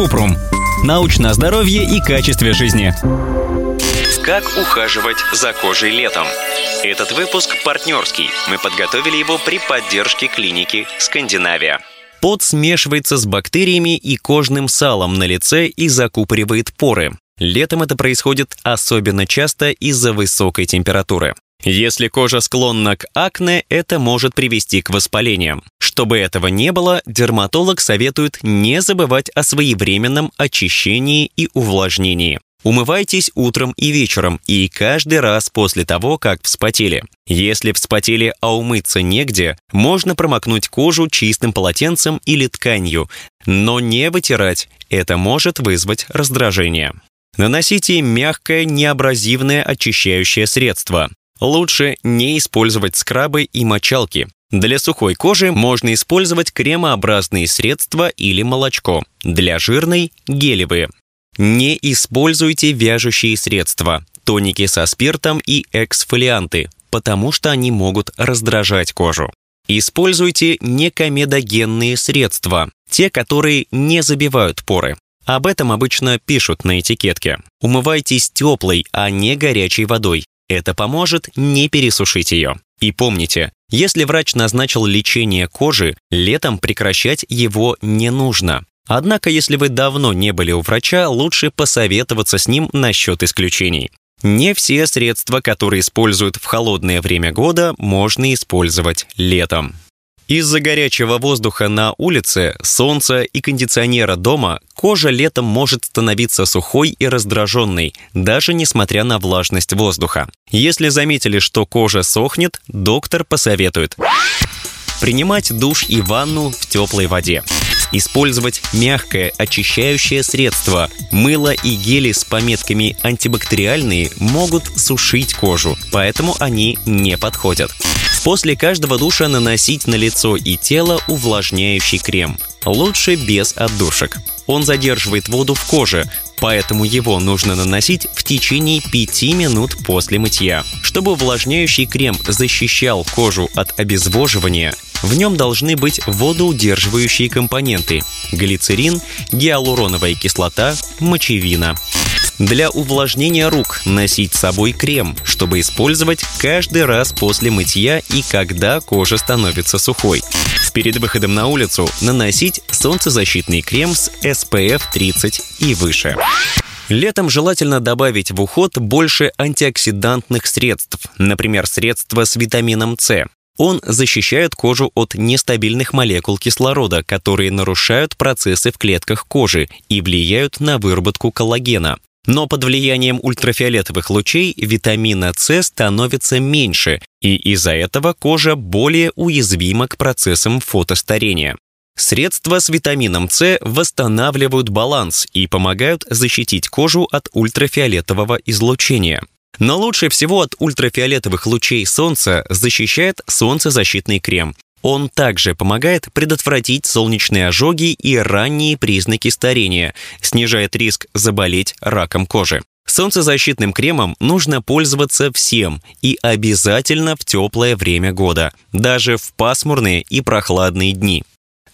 Купрум. Научное здоровье и качестве жизни. Как ухаживать за кожей летом? Этот выпуск партнерский. Мы подготовили его при поддержке клиники «Скандинавия». Пот смешивается с бактериями и кожным салом на лице и закупоривает поры. Летом это происходит особенно часто из-за высокой температуры. Если кожа склонна к акне, это может привести к воспалениям. Чтобы этого не было, дерматолог советует не забывать о своевременном очищении и увлажнении. Умывайтесь утром и вечером и каждый раз после того, как вспотели. Если вспотели, а умыться негде, можно промокнуть кожу чистым полотенцем или тканью, но не вытирать, это может вызвать раздражение. Наносите мягкое неабразивное очищающее средство. Лучше не использовать скрабы и мочалки. Для сухой кожи можно использовать кремообразные средства или молочко. Для жирной – гелевые. Не используйте вяжущие средства, тоники со спиртом и эксфолианты, потому что они могут раздражать кожу. Используйте некомедогенные средства, те, которые не забивают поры. Об этом обычно пишут на этикетке. Умывайтесь теплой, а не горячей водой. Это поможет не пересушить ее. И помните, если врач назначил лечение кожи, летом прекращать его не нужно. Однако, если вы давно не были у врача, лучше посоветоваться с ним насчет исключений. Не все средства, которые используют в холодное время года, можно использовать летом. Из-за горячего воздуха на улице, солнца и кондиционера дома кожа летом может становиться сухой и раздраженной, даже несмотря на влажность воздуха. Если заметили, что кожа сохнет, доктор посоветует принимать душ и ванну в теплой воде. Использовать мягкое очищающее средство. Мыло и гели с пометками «антибактериальные» могут сушить кожу, поэтому они не подходят. После каждого душа наносить на лицо и тело увлажняющий крем. Лучше без отдушек. Он задерживает воду в коже, поэтому его нужно наносить в течение 5 минут после мытья. Чтобы увлажняющий крем защищал кожу от обезвоживания, в нем должны быть водоудерживающие компоненты – глицерин, гиалуроновая кислота, мочевина. Для увлажнения рук носить с собой крем, чтобы использовать каждый раз после мытья и когда кожа становится сухой. Перед выходом на улицу наносить солнцезащитный крем с SPF 30 и выше. Летом желательно добавить в уход больше антиоксидантных средств, например, средства с витамином С. Он защищает кожу от нестабильных молекул кислорода, которые нарушают процессы в клетках кожи и влияют на выработку коллагена. Но под влиянием ультрафиолетовых лучей витамина С становится меньше, и из-за этого кожа более уязвима к процессам фотостарения. Средства с витамином С восстанавливают баланс и помогают защитить кожу от ультрафиолетового излучения. Но лучше всего от ультрафиолетовых лучей солнца защищает солнцезащитный крем. Он также помогает предотвратить солнечные ожоги и ранние признаки старения, снижает риск заболеть раком кожи. Солнцезащитным кремом нужно пользоваться всем и обязательно в теплое время года, даже в пасмурные и прохладные дни.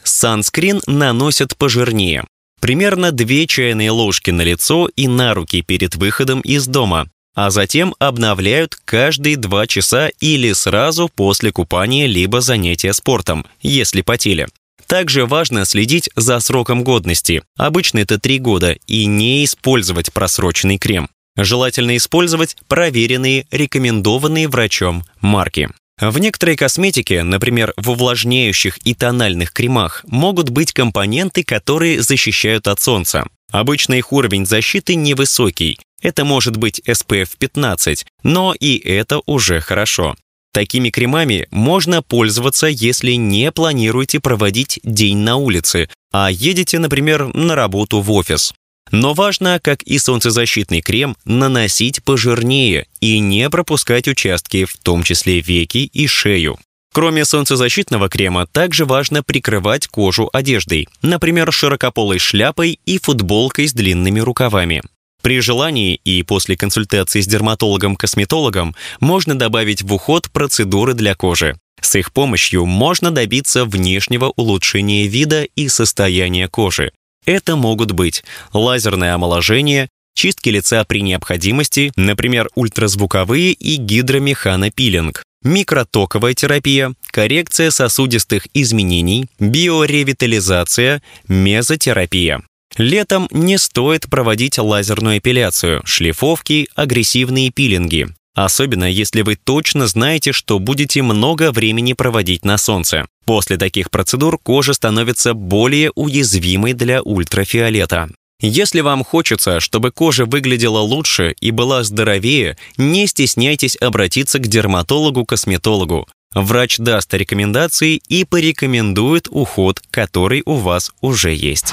Санскрин наносят пожирнее. Примерно 2 чайные ложки на лицо и на руки перед выходом из дома а затем обновляют каждые 2 часа или сразу после купания либо занятия спортом, если потели. Также важно следить за сроком годности. Обычно это 3 года, и не использовать просроченный крем. Желательно использовать проверенные, рекомендованные врачом марки. В некоторой косметике, например, в увлажняющих и тональных кремах, могут быть компоненты, которые защищают от солнца. Обычно их уровень защиты невысокий, это может быть SPF 15, но и это уже хорошо. Такими кремами можно пользоваться, если не планируете проводить день на улице, а едете, например, на работу в офис. Но важно, как и солнцезащитный крем, наносить пожирнее и не пропускать участки, в том числе веки и шею. Кроме солнцезащитного крема, также важно прикрывать кожу одеждой, например, широкополой шляпой и футболкой с длинными рукавами. При желании и после консультации с дерматологом-косметологом можно добавить в уход процедуры для кожи. С их помощью можно добиться внешнего улучшения вида и состояния кожи. Это могут быть лазерное омоложение, чистки лица при необходимости, например, ультразвуковые и гидромеханопилинг, микротоковая терапия, коррекция сосудистых изменений, биоревитализация, мезотерапия. Летом не стоит проводить лазерную эпиляцию, шлифовки, агрессивные пилинги. Особенно если вы точно знаете, что будете много времени проводить на солнце. После таких процедур кожа становится более уязвимой для ультрафиолета. Если вам хочется, чтобы кожа выглядела лучше и была здоровее, не стесняйтесь обратиться к дерматологу-косметологу. Врач даст рекомендации и порекомендует уход, который у вас уже есть.